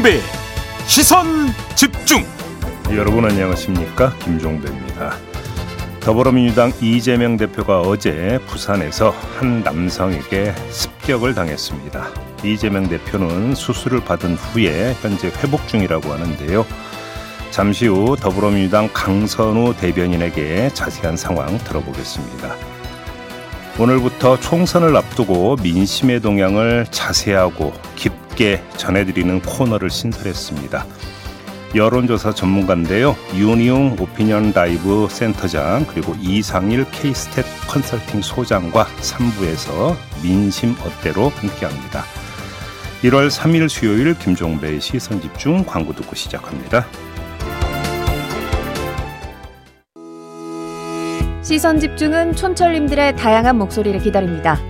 김종배 시선 집중 여러분 안녕하십니까 김종배입니다. 더불어민주당 이재명 대표가 어제 부산에서 한 남성에게 습격을 당했습니다. 이재명 대표는 수술을 받은 후에 현재 회복 중이라고 하는데요. 잠시 후 더불어민주당 강선우 대변인에게 자세한 상황 들어보겠습니다. 오늘부터 총선을 앞두고 민심의 동향을 자세하고 깊 게 전해드리는 코너를 신설했습니다. 여론조사 전문가인데요. 윤희웅 오피니언 라이브 센터장 그리고 이상일 케이스탯 컨설팅 소장과 3부에서 민심 어때로 함께합니다. 1월 3일 수요일 김종배의 시선 집중 광고 듣고 시작합니다. 시선 집중은 촌철님들의 다양한 목소리를 기다립니다.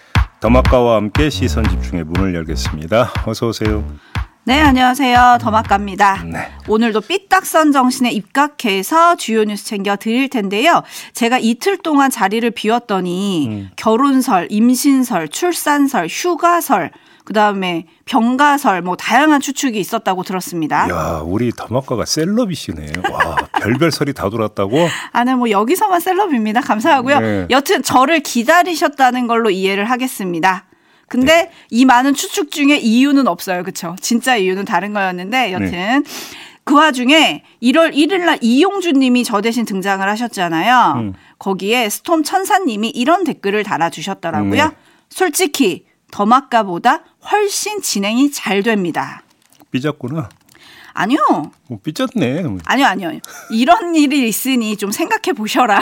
더마카와 함께 시선 집중의 문을 열겠습니다. 어서 오세요. 네, 안녕하세요. 더마카입니다. 네. 오늘도 삐딱선 정신에 입각해서 주요 뉴스 챙겨 드릴 텐데요. 제가 이틀 동안 자리를 비웠더니 음. 결혼설, 임신설, 출산설, 휴가설, 그 다음에 병가설, 뭐 다양한 추측이 있었다고 들었습니다. 야, 우리 더마카가 셀럽이시네. 와, 별별 설이 다 돌았다고? 아, 네, 뭐 여기서만 셀럽입니다. 감사하고요. 네. 여튼 저를 기다리셨다는 걸로 이해를 하겠습니다. 근데 네. 이 많은 추측 중에 이유는 없어요. 그쵸? 진짜 이유는 다른 거였는데 여튼 네. 그 와중에 1월 1일 날 이용주 님이 저 대신 등장을 하셨잖아요. 음. 거기에 스톰 천사 님이 이런 댓글을 달아 주셨더라고요. 네. 솔직히 더마카보다 훨씬 진행이 잘 됩니다. 삐졌구나. 아니요. 뭐 삐졌네. 아니요, 아니요. 이런 일이 있으니 좀 생각해 보셔라.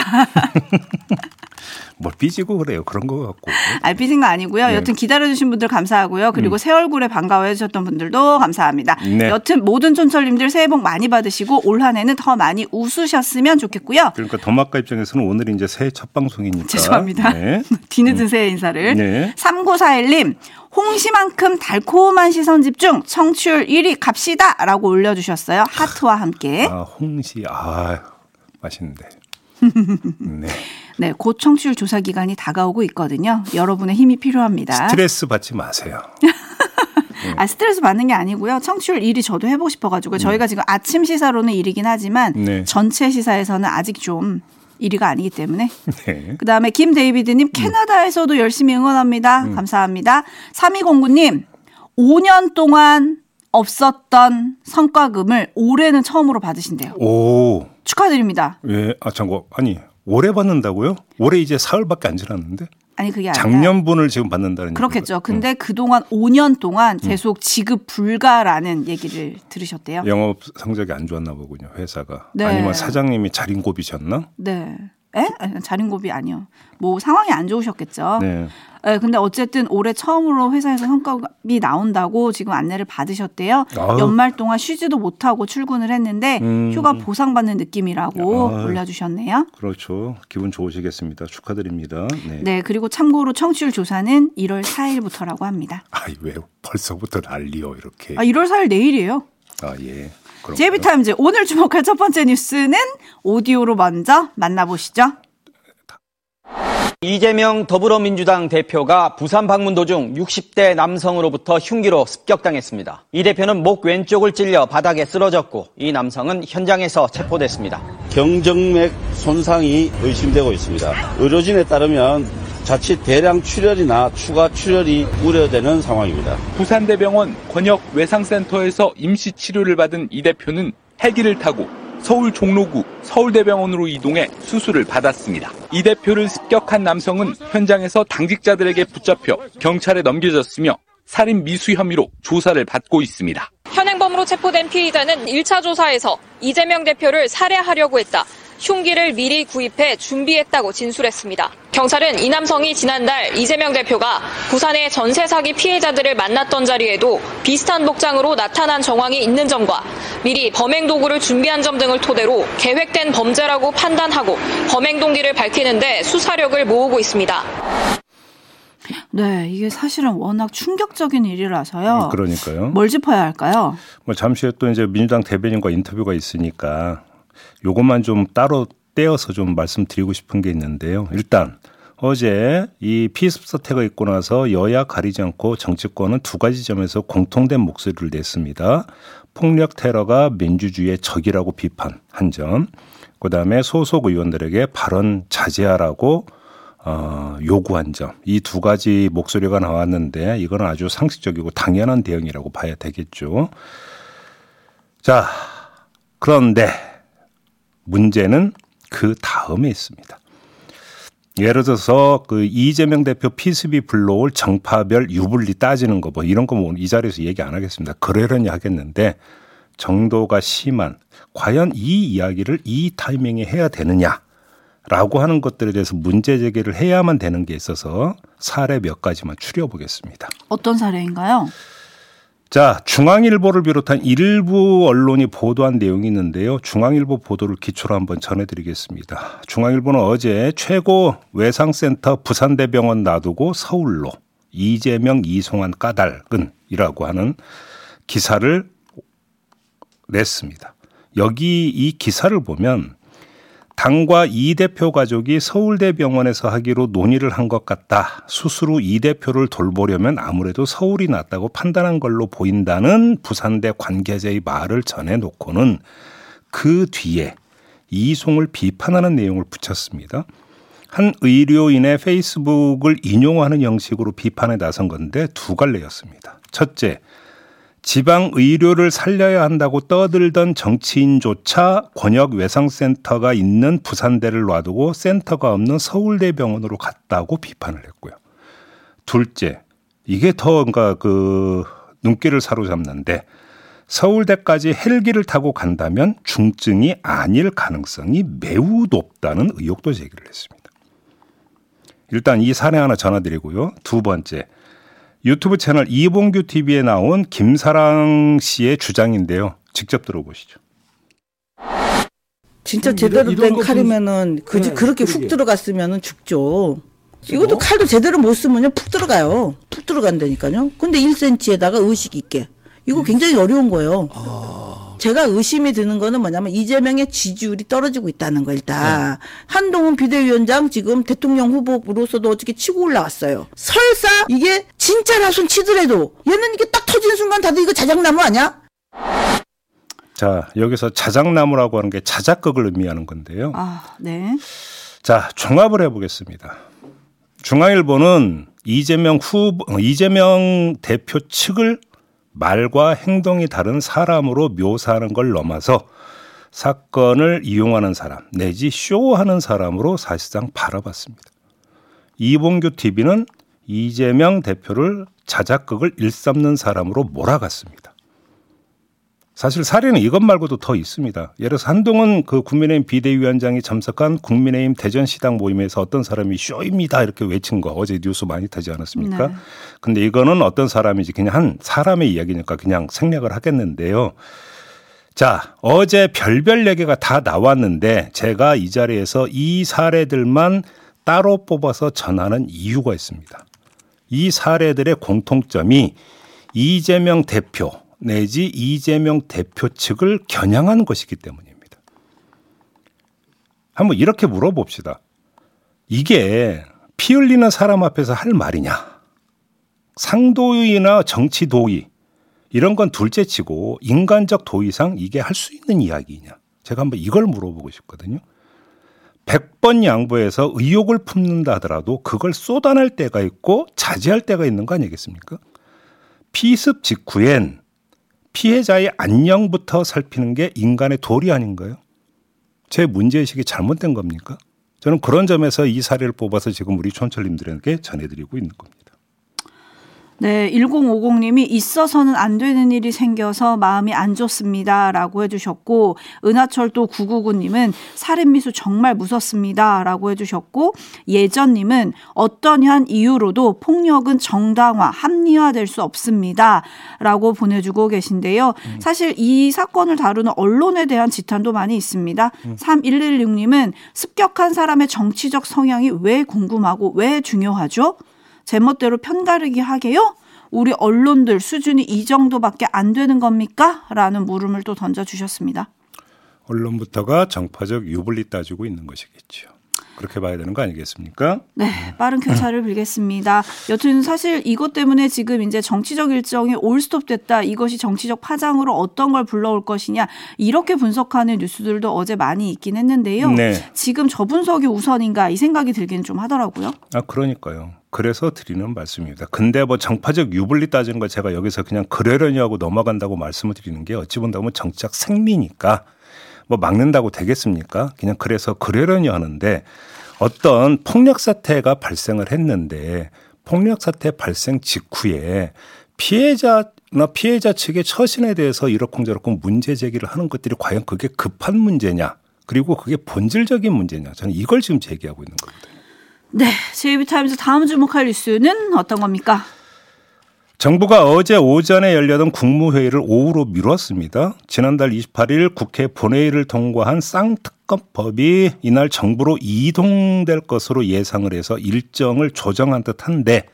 뭘 삐지고 그래요. 그런 거 같고. 알 삐진 거 아니고요. 네. 여튼 기다려주신 분들 감사하고요. 그리고 새 얼굴에 반가워해 주셨던 분들도 감사합니다. 네. 여튼 모든 촌철님들 새해 복 많이 받으시고 올 한 해는 더 많이 웃으셨으면 좋겠고요. 그러니까 더마카 입장에서는 오늘 이제 새해 첫 방송이니까. 죄송합니다. 네. 뒤늦은 새해 인사를. 네. 3941님, 홍시만큼 달콤한 시선 집중, 청취율 1위 갑시다! 라고 올려주셨어요. 하트와 함께. 아, 홍시. 아, 맛있는데. 네. 네, 곧 청취율 조사 기간이 다가오고 있거든요. 여러분의 힘이 필요합니다. 스트레스 받지 마세요. 아, 스트레스 받는 게 아니고요. 청취율 1위 저도 해보고 싶어가지고 저희가 지금 아침 시사로는 1위긴 하지만 네. 전체 시사에서는 아직 좀 1위가 아니기 때문에. 네. 그 다음에 김데이비드님 캐나다에서도 열심히 응원합니다. 감사합니다. 3209님 5년 동안 없었던 성과금을 올해는 처음으로 받으신대요. 오. 축하드립니다. 예. 아, 참고. 아니, 올해 받는다고요? 올해 이제 사흘밖에 안 지났는데? 아니 그게 아니라 작년분을 지금 받는다는 그렇겠죠. 얘기인가요? 근데 그동안 5년 동안 계속 지급 불가라는 얘기를 들으셨대요. 영업 성적이 안 좋았나 보군요, 회사가. 네. 아니면 사장님이 자린고비셨나? 네. 에? 자린고비 아니요. 뭐 상황이 안 좋으셨겠죠. 네. 네, 근데 어쨌든 올해 처음으로 회사에서 성과급이 나온다고 지금 안내를 받으셨대요. 아유. 연말 동안 쉬지도 못하고 출근을 했는데 음. 휴가 보상받는 느낌이라고 아유. 올려주셨네요. 그렇죠. 기분 좋으시겠습니다. 축하드립니다. 네. 네, 그리고 참고로 청취율 조사는 1월 4일부터라고 합니다. 아이, 왜 벌써부터 난리요, 이렇게. 아, 1월 4일 내일이에요. 아, 예. 그렇군요. 제이비타임즈 오늘 주목할 첫 번째 뉴스는 오디오로 먼저 만나보시죠. 이재명 더불어민주당 대표가 부산 방문 도중 60대 남성으로부터 흉기로 습격당했습니다. 이 대표는 목 왼쪽을 찔려 바닥에 쓰러졌고 이 남성은 현장에서 체포됐습니다. 경정맥 손상이 의심되고 있습니다. 의료진에 따르면 자칫 대량 출혈이나 추가 출혈이 우려되는 상황입니다. 부산대병원 권역 외상센터에서 임시 치료를 받은 이 대표는 헬기를 타고 서울 종로구 서울대병원으로 이동해 수술을 받았습니다. 이 대표를 습격한 남성은 현장에서 당직자들에게 붙잡혀 경찰에 넘겨졌으며 살인 미수 혐의로 조사를 받고 있습니다. 현행범으로 체포된 피의자는 1차 조사에서 이재명 대표를 살해하려고 했다. 흉기를 미리 구입해 준비했다고 진술했습니다. 경찰은 이 남성이 지난달 이재명 대표가 부산의 전세 사기 피해자들을 만났던 자리에도 비슷한 복장으로 나타난 정황이 있는 점과 미리 범행 도구를 준비한 점 등을 토대로 계획된 범죄라고 판단하고 범행 동기를 밝히는데 수사력을 모으고 있습니다. 네, 이게 사실은 워낙 충격적인 일이라서요. 음, 그러니까요. 뭘 짚어야 할까요? 뭐 잠시 후에 또 이제 민주당 대변인과 인터뷰가 있으니까 요것만 좀 따로 떼어서 좀 말씀드리고 싶은 게 있는데요. 일단 어제 이 피습 사태가 있고 나서 여야 가리지 않고 정치권은 두 가지 점에서 공통된 목소리를 냈습니다. 폭력 테러가 민주주의의 적이라고 비판한 점, 그 다음에 소속 의원들에게 발언 자제하라고 어, 요구한 점. 이 두 가지 목소리가 나왔는데 이건 아주 상식적이고 당연한 대응이라고 봐야 되겠죠. 자, 그런데 문제는 그 다음에 있습니다. 예를 들어서 그 이재명 대표 피습이 불러올 정파별 유불리 따지는 거 뭐 이런 거 뭐 이 자리에서 얘기 안 하겠습니다. 그러려니 하겠는데 정도가 심한 과연 이 이야기를 이 타이밍에 해야 되느냐? 라고 하는 것들에 대해서 문제 제기를 해야만 되는 게 있어서 사례 몇 가지만 추려 보겠습니다. 어떤 사례인가요? 자, 중앙일보를 비롯한 일부 언론이 보도한 내용이 있는데요. 중앙일보 보도를 기초로 한번 전해드리겠습니다. 중앙일보는 어제 최고 외상센터 부산대병원 놔두고 서울로 이재명 이송한 까닭은이라고 하는 기사를 냈습니다. 여기 이 기사를 보면 당과 이 대표 가족이 서울대병원에서 하기로 논의를 한 것 같다. 스스로 이 대표를 돌보려면 아무래도 서울이 낫다고 판단한 걸로 보인다는 부산대 관계자의 말을 전해놓고는 그 뒤에 이송을 비판하는 내용을 붙였습니다. 한 의료인의 페이스북을 인용하는 형식으로 비판에 나선 건데 두 갈래였습니다. 첫째, 지방 의료를 살려야 한다고 떠들던 정치인조차 권역 외상센터가 있는 부산대를 놔두고 센터가 없는 서울대병원으로 갔다고 비판을 했고요. 둘째, 이게 더 뭔가 그 눈길을 사로잡는데 서울대까지 헬기를 타고 간다면 중증이 아닐 가능성이 매우 높다는 의혹도 제기를 했습니다. 일단 이 사례 하나 전화드리고요. 두 번째, 유튜브 채널 이봉규 TV에 나온 김사랑 씨의 주장인데요. 직접 들어보시죠. 진짜 제대로 된 칼이면은 그 네, 그렇게 훅 들어갔으면은 죽죠. 이것도 칼도 제대로 못 쓰면요 푹 들어가요. 푹 들어간다니까요. 근데 1cm에다가 의식 있게 이거 굉장히 어려운 거예요. 아... 제가 의심이 드는 거는 뭐냐면 이재명의 지지율이 떨어지고 있다는 거 일단. 네. 한동훈 비대위원장 지금 대통령 후보로서도 어떻게 치고 올라왔어요. 설사 이게 진짜 라 손 치더라도 얘는 이게 딱 터지는 순간 다들 이거 자작나무 아니야? 자, 여기서 자작나무라고 하는 게 자작극을 의미하는 건데요. 아, 네. 자, 종합을 해보겠습니다. 중앙일보는 이재명 후보, 이재명 대표 측을 말과 행동이 다른 사람으로 묘사하는 걸 넘어서 사건을 이용하는 사람 내지 쇼하는 사람으로 사실상 바라봤습니다. 이봉규 TV는 이재명 대표를 자작극을 일삼는 사람으로 몰아갔습니다. 사실 사례는 이것 말고도 더 있습니다. 예를 들어서 한동훈 그 국민의힘 비대위원장이 참석한 국민의힘 대전시당 모임에서 어떤 사람이 쇼입니다 이렇게 외친 거 어제 뉴스 많이 타지 않았습니까? 네. 근데 이거는 어떤 사람이지 그냥 한 사람의 이야기니까 그냥 생략을 하겠는데요. 자, 어제 별별 얘기가 다 나왔는데 제가 이 자리에서 이 사례들만 따로 뽑아서 전하는 이유가 있습니다. 이 사례들의 공통점이 이재명 대표 내지 이재명 대표 측을 겨냥한 것이기 때문입니다. 한번 이렇게 물어봅시다. 이게 피 흘리는 사람 앞에서 할 말이냐? 상도의나 정치 도의 이런 건 둘째 치고 인간적 도의상 이게 할 수 있는 이야기냐? 제가 한번 이걸 물어보고 싶거든요. 100번 양보해서 의혹을 품는다 하더라도 그걸 쏟아낼 때가 있고 자제할 때가 있는 거 아니겠습니까? 피습 직후엔 피해자의 안녕부터 살피는 게 인간의 도리 아닌가요? 제 문제의식이 잘못된 겁니까? 저는 그런 점에서 이 사례를 뽑아서 지금 우리 촌철님들에게 전해드리고 있는 겁니다. 네, 1050님이 있어서는 안 되는 일이 생겨서 마음이 안 좋습니다. 라고 해주셨고, 은하철도 999님은 살인미수 정말 무섭습니다. 라고 해주셨고, 예전님은 어떤 한 이유로도 폭력은 정당화, 합리화될 수 없습니다. 라고 보내주고 계신데요. 사실 이 사건을 다루는 언론에 대한 지탄도 많이 있습니다. 3116님은 습격한 사람의 정치적 성향이 왜 궁금하고 왜 중요하죠? 제멋대로 편가르기 하게요? 우리 언론들 수준이 이 정도밖에 안 되는 겁니까? 라는 물음을 또 던져주셨습니다. 언론부터가 정파적 유불리 따지고 있는 것이겠죠. 그렇게 봐야 되는 거 아니겠습니까? 네, 빠른 쾌차를 빌겠습니다. 여튼 사실 이것 때문에 지금 이제 정치적 일정이 올스톱 됐다. 이것이 정치적 파장으로 어떤 걸 불러올 것이냐. 이렇게 분석하는 뉴스들도 어제 많이 있긴 했는데요. 네. 지금 저 분석이 우선인가 이 생각이 들기는 좀 하더라고요. 아, 그러니까요. 그래서 드리는 말씀입니다. 근데 뭐 정파적 유불리 따지는 거 제가 여기서 그냥 그러려니 하고 넘어간다고 말씀을 드리는 게 어찌 본다면 정치적 생리니까 뭐 막는다고 되겠습니까? 그냥 그래서 그러려니 하는데 어떤 폭력 사태가 발생을 했는데 폭력 사태 발생 직후에 피해자나 피해자 측의 처신에 대해서 이러쿵저러쿵 문제 제기를 하는 것들이 과연 그게 급한 문제냐 그리고 그게 본질적인 문제냐 저는 이걸 지금 제기하고 있는 겁니다. 네, 제이비타임즈 다음 주목할 뉴스는 어떤 겁니까? 정부가 어제 오전에 열렸던 국무회의를 오후로 미뤘습니다. 지난달 28일 국회 본회의를 통과한 쌍특검법이 이날 정부로 이동될 것으로 예상을 해서 일정을 조정한 듯한데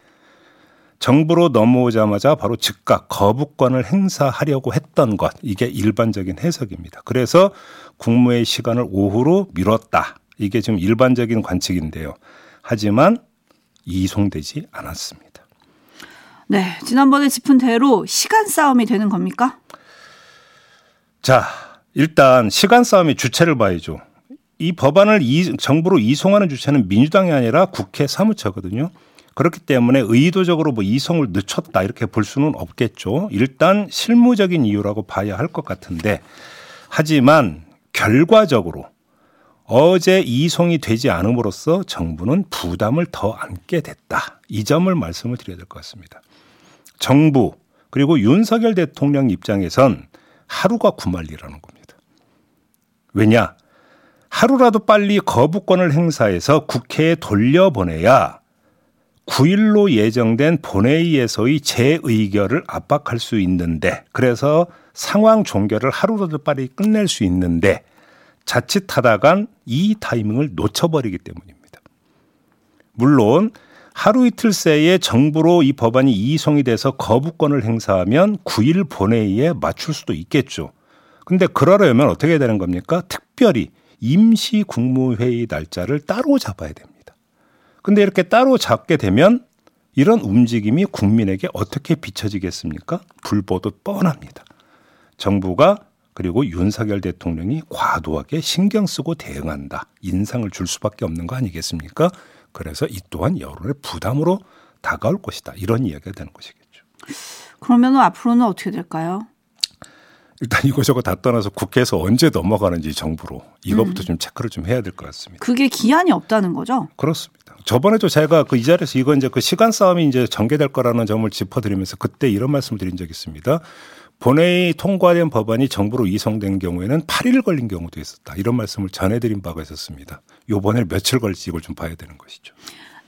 정부로 넘어오자마자 바로 즉각 거부권을 행사하려고 했던 것 이게 일반적인 해석입니다. 그래서 국무회의 시간을 오후로 미뤘다. 이게 지금 일반적인 관측인데요. 하지만 이송되지 않았습니다. 네, 지난번에 짚은 대로 시간 싸움이 되는 겁니까? 자, 일단 시간 싸움의 주체를 봐야죠. 이 법안을 이, 정부로 이송하는 주체는 민주당이 아니라 국회 사무처거든요. 그렇기 때문에 의도적으로 뭐 이송을 늦췄다 이렇게 볼 수는 없겠죠. 일단 실무적인 이유라고 봐야 할 것 같은데 하지만 결과적으로 어제 이송이 되지 않음으로써 정부는 부담을 더 안게 됐다. 이 점을 말씀을 드려야 될 것 같습니다. 정부 그리고 윤석열 대통령 입장에선 하루가 구말리라는 겁니다. 왜냐? 하루라도 빨리 거부권을 행사해서 국회에 돌려보내야 9일로 예정된 본회의에서의 재의결을 압박할 수 있는데 그래서 상황 종결을 하루라도 빨리 끝낼 수 있는데 자칫하다간 이 타이밍을 놓쳐버리기 때문입니다. 물론 하루 이틀 새에 정부로 이 법안이 이송이 돼서 거부권을 행사하면 9일 본회의에 맞출 수도 있겠죠. 근데 그러려면 어떻게 되는 겁니까? 특별히 임시 국무회의 날짜를 따로 잡아야 됩니다. 근데 이렇게 따로 잡게 되면 이런 움직임이 국민에게 어떻게 비춰지겠습니까? 불보듯 뻔합니다. 정부가 그리고 윤석열 대통령이 과도하게 신경 쓰고 대응한다. 인상을 줄 수밖에 없는 거 아니겠습니까? 그래서 이 또한 여론의 부담으로 다가올 것이다. 이런 이야기가 되는 것이겠죠. 그러면 앞으로는 어떻게 될까요? 일단 이거저거 다 떠나서 국회에서 언제 넘어가는지 정부로 이것부터 음. 좀 체크를 좀 해야 될 것 같습니다. 그게 기한이 없다는 거죠? 그렇습니다. 저번에도 제가 그 이 자리에서 이거 이제 그 시간 싸움이 이제 전개될 거라는 점을 짚어드리면서 그때 이런 말씀을 드린 적이 있습니다. 본회의 통과된 법안이 정부로 이송된 경우에는 8일 걸린 경우도 있었다. 이런 말씀을 전해드린 바가 있었습니다. 요번에 며칠 걸릴지 이걸 좀 봐야 되는 것이죠.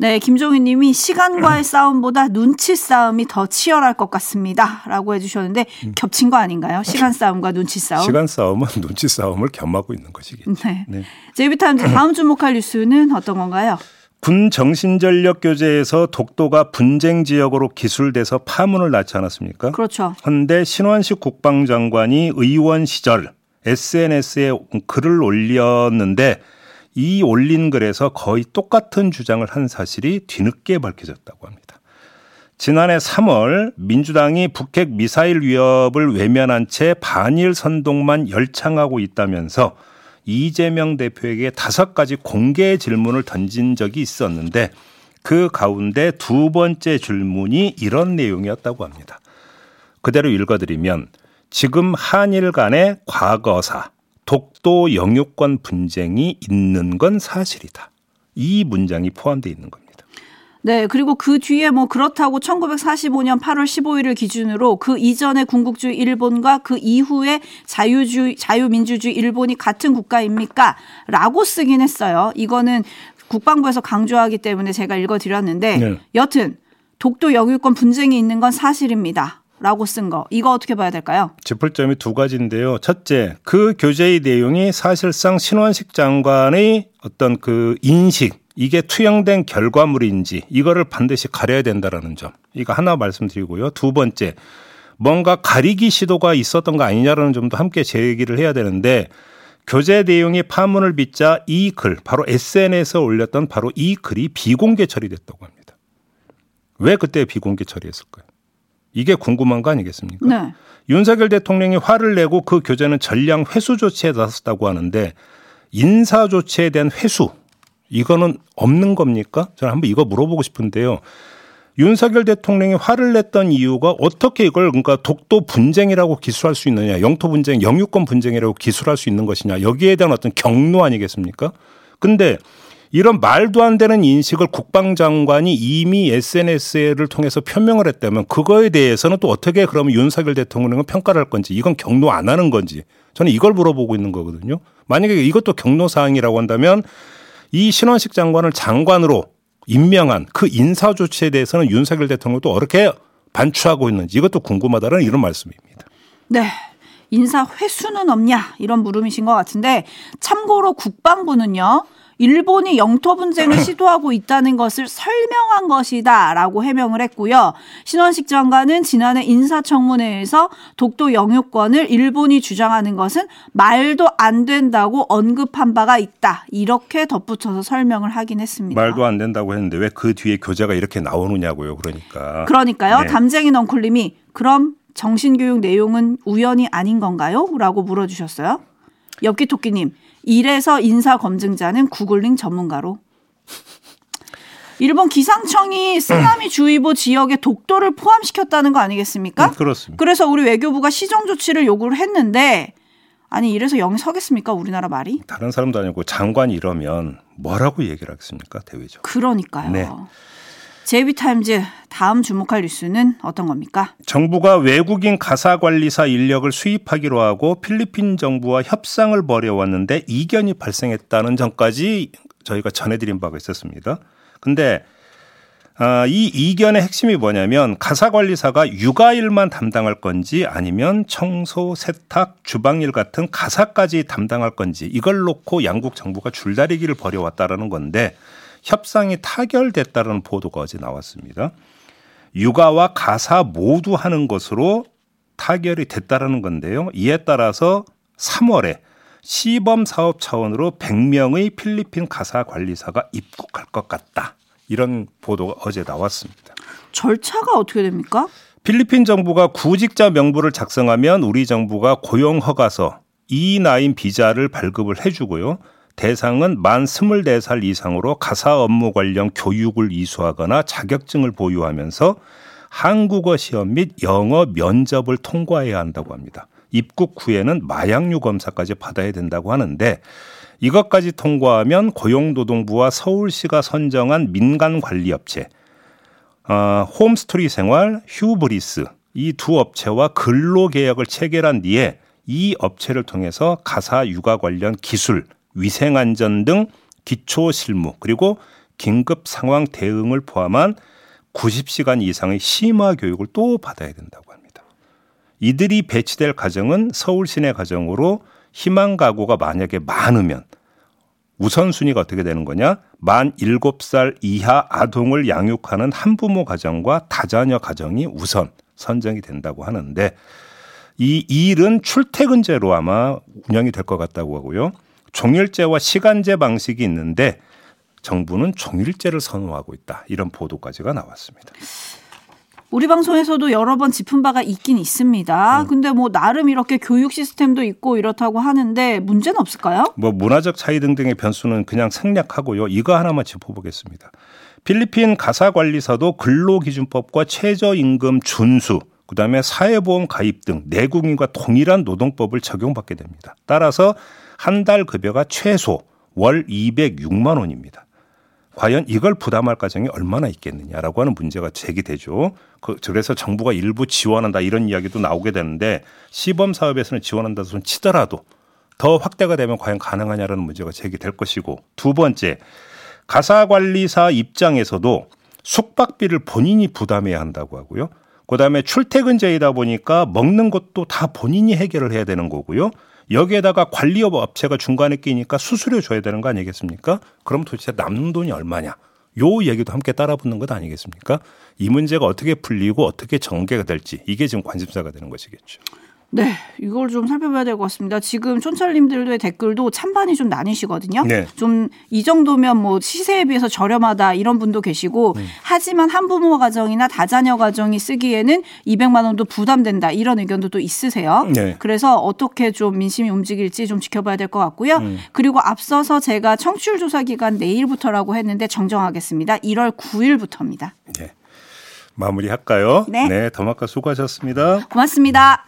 네, 김종희 님이 시간과의 싸움보다 눈치 싸움이 더 치열할 것 같습니다. 라고 해주셨는데 음. 겹친 거 아닌가요? 시간 싸움과 눈치 싸움. 시간 싸움은 눈치 싸움을 겸하고 있는 것이겠죠. 네. 네. 제이비타임즈 다음 주목할 뉴스는 어떤 건가요? 군 정신전력 교재에서 독도가 분쟁 지역으로 기술돼서 파문을 낳지 않았습니까? 그렇죠. 그런데 신원식 국방장관이 의원 시절 SNS에 글을 올렸는데 이 올린 글에서 거의 똑같은 주장을 한 사실이 뒤늦게 밝혀졌다고 합니다. 지난해 3월 민주당이 북핵 미사일 위협을 외면한 채 반일 선동만 열창하고 있다면서 이재명 대표에게 다섯 가지 공개 질문을 던진 적이 있었는데 그 가운데 두 번째 질문이 이런 내용이었다고 합니다. 그대로 읽어드리면 지금 한일 간의 과거사, 독도 영유권 분쟁이 있는 건 사실이다. 이 문장이 포함되어 있는 겁니다. 네, 그리고 그 뒤에 뭐 그렇다고 1945년 8월 15일을 기준으로 그 이전의 군국주의 일본과 그 이후에 자유주의 자유민주주의 일본이 같은 국가입니까? 라고 쓰긴 했어요. 이거는 국방부에서 강조하기 때문에 제가 읽어 드렸는데 네. 여튼 독도 영유권 분쟁이 있는 건 사실입니다. 라고 쓴 거. 이거 어떻게 봐야 될까요? 짚을 점이 두 가지인데요. 첫째, 그 교재의 내용이 사실상 신원식 장관의 어떤 그 인식, 이게 투영된 결과물인지 이거를 반드시 가려야 된다라는 점. 이거 하나 말씀드리고요. 두 번째, 뭔가 가리기 시도가 있었던 거 아니냐라는 점도 함께 제기를 해야 되는데 교재 내용이 파문을 빚자 이 글, 바로 SNS에 올렸던 바로 이 글이 비공개 처리됐다고 합니다. 왜 그때 비공개 처리했을까요? 이게 궁금한 거 아니겠습니까? 네. 윤석열 대통령이 화를 내고 그 교재는 전량 회수 조치에 나섰다고 하는데 인사 조치에 대한 회수 이거는 없는 겁니까? 저는 한번 이거 물어보고 싶은데요. 윤석열 대통령이 화를 냈던 이유가 어떻게 이걸 그러니까 독도 분쟁이라고 기술할 수 있느냐, 영토 분쟁, 영유권 분쟁이라고 기술할 수 있는 것이냐, 여기에 대한 어떤 경로 아니겠습니까? 근데 이런 말도 안 되는 인식을 국방장관이 이미 SNS를 통해서 표명을 했다면 그거에 대해서는 또 어떻게 그러면 윤석열 대통령은 평가를 할 건지 이건 경로 안 하는 건지 저는 이걸 물어보고 있는 거거든요. 만약에 이것도 경로 사항이라고 한다면 이 신원식 장관을 장관으로 임명한 그 인사 조치에 대해서는 윤석열 대통령도 어떻게 반추하고 있는지 이것도 궁금하다는 이런 말씀입니다. 네. 인사 회수는 없냐 이런 물음이신 것 같은데 참고로 국방부는요. 일본이 영토 분쟁을 시도하고 있다는 것을 설명한 것이다라고 해명을 했고요. 신원식 장관은 지난해 인사청문회에서 독도 영유권을 일본이 주장하는 것은 말도 안 된다고 언급한 바가 있다. 이렇게 덧붙여서 설명을 하긴 했습니다. 말도 안 된다고 했는데 왜 그 뒤에 교재가 이렇게 나오느냐고요. 그러니까. 그러니까요. 네. 담쟁이 넝쿨님이 그럼 정신교육 내용은 우연이 아닌 건가요? 라고 물어주셨어요. 엽기토끼님, 이래서 인사 검증자는 구글링 전문가로. 일본 기상청이 쓰나미 주의보 지역에 독도를 포함시켰다는 거 아니겠습니까? 음, 그렇습니다. 그래서 우리 외교부가 시정 조치를 요구를 했는데 아니 이래서 영이 서겠습니까? 우리나라 말이? 다른 사람도 아니고 장관이 이러면 뭐라고 얘기를 하겠습니까? 대외적. 그러니까요. 네. 제이비타임즈 다음 주목할 뉴스는 어떤 겁니까? 정부가 외국인 가사 관리사 인력을 수입하기로 하고 필리핀 정부와 협상을 벌여왔는데 이견이 발생했다는 점까지 저희가 전해드린 바가 있었습니다. 근데 아, 이 이견의 핵심이 뭐냐면 가사 관리사가 육아일만 담당할 건지 아니면 청소, 세탁, 주방일 같은 가사까지 담당할 건지 이걸 놓고 양국 정부가 줄다리기를 벌여왔다라는 건데 협상이 타결됐다는 보도가 어제 나왔습니다. 육아와 가사 모두 하는 것으로 타결이 됐다라는 건데요. 이에 따라서 3월에 시범 사업 차원으로 100명의 필리핀 가사 관리사가 입국할 것 같다. 이런 보도가 어제 나왔습니다. 절차가 어떻게 됩니까? 필리핀 정부가 구직자 명부를 작성하면 우리 정부가 고용 허가서 E9 비자를 발급을 해주고요. 대상은 만 24살 이상으로 가사 업무 관련 교육을 이수하거나 자격증을 보유하면서 한국어 시험 및 영어 면접을 통과해야 한다고 합니다. 입국 후에는 마약류 검사까지 받아야 된다고 하는데 이것까지 통과하면 고용노동부와 서울시가 선정한 민간 관리 업체 어, 홈스토리 생활, 휴브리스 이 두 업체와 근로 계약을 체결한 뒤에 이 업체를 통해서 가사 육아 관련 기술, 위생안전 등 기초 실무 그리고 긴급 상황 대응을 포함한 90시간 이상의 심화 교육을 또 받아야 된다고 합니다. 이들이 배치될 가정은 서울 시내 가정으로 희망 가구가 만약에 많으면 우선순위가 어떻게 되는 거냐? 만 7살 이하 아동을 양육하는 한부모 가정과 다자녀 가정이 우선 선정이 된다고 하는데 이 일은 출퇴근제로 아마 운영이 될 것 같다고 하고요. 종일제와 시간제 방식이 있는데 정부는 종일제를 선호하고 있다. 이런 보도까지가 나왔습니다. 우리 방송에서도 여러 번 짚은 바가 있긴 있습니다. 근데 뭐 나름 이렇게 교육 시스템도 있고 이렇다고 하는데 문제는 없을까요? 뭐 문화적 차이 등등의 변수는 그냥 생략하고요. 이거 하나만 짚어보겠습니다. 필리핀 가사관리사도 근로기준법과 최저임금 준수, 그다음에 사회보험 가입 등 내국인과 동일한 노동법을 적용받게 됩니다. 따라서 한 달 급여가 최소 월 206만 원입니다. 과연 이걸 부담할 가정이 얼마나 있겠느냐라고 하는 문제가 제기되죠. 그 그래서 정부가 일부 지원한다 이런 이야기도 나오게 되는데 시범 사업에서는 지원한다 손 치더라도 더 확대가 되면 과연 가능하냐라는 문제가 제기될 것이고 두 번째 가사 관리사 입장에서도 숙박비를 본인이 부담해야 한다고 하고요. 그다음에 출퇴근제이다 보니까 먹는 것도 다 본인이 해결을 해야 되는 거고요. 여기에다가 관리업 업체가 중간에 끼니까 수수료 줘야 되는 거 아니겠습니까? 그럼 도대체 남는 돈이 얼마냐? 요 얘기도 함께 따라 붙는 것 아니겠습니까? 이 문제가 어떻게 풀리고 어떻게 전개가 될지 이게 지금 관심사가 되는 것이겠죠. 네, 이걸 좀 살펴봐야 될 것 같습니다. 지금 촌철님들의 댓글도 찬반이 좀 나뉘시거든요. 네. 좀이 정도면 뭐 시세에 비해서 저렴하다 이런 분도 계시고 음. 하지만 한부모 가정이나 다자녀 가정이 쓰기에는 200만 원도 부담된다 이런 의견도 또 있으세요. 네. 그래서 어떻게 좀 민심이 움직일지 좀 지켜봐야 될 것 같고요. 음. 그리고 앞서서 제가 청취율 조사 기간 내일부터라고 했는데 정정하겠습니다. 1월 9일부터입니다. 네. 마무리할까요? 네. 더마카 수고하셨습니다. 고맙습니다.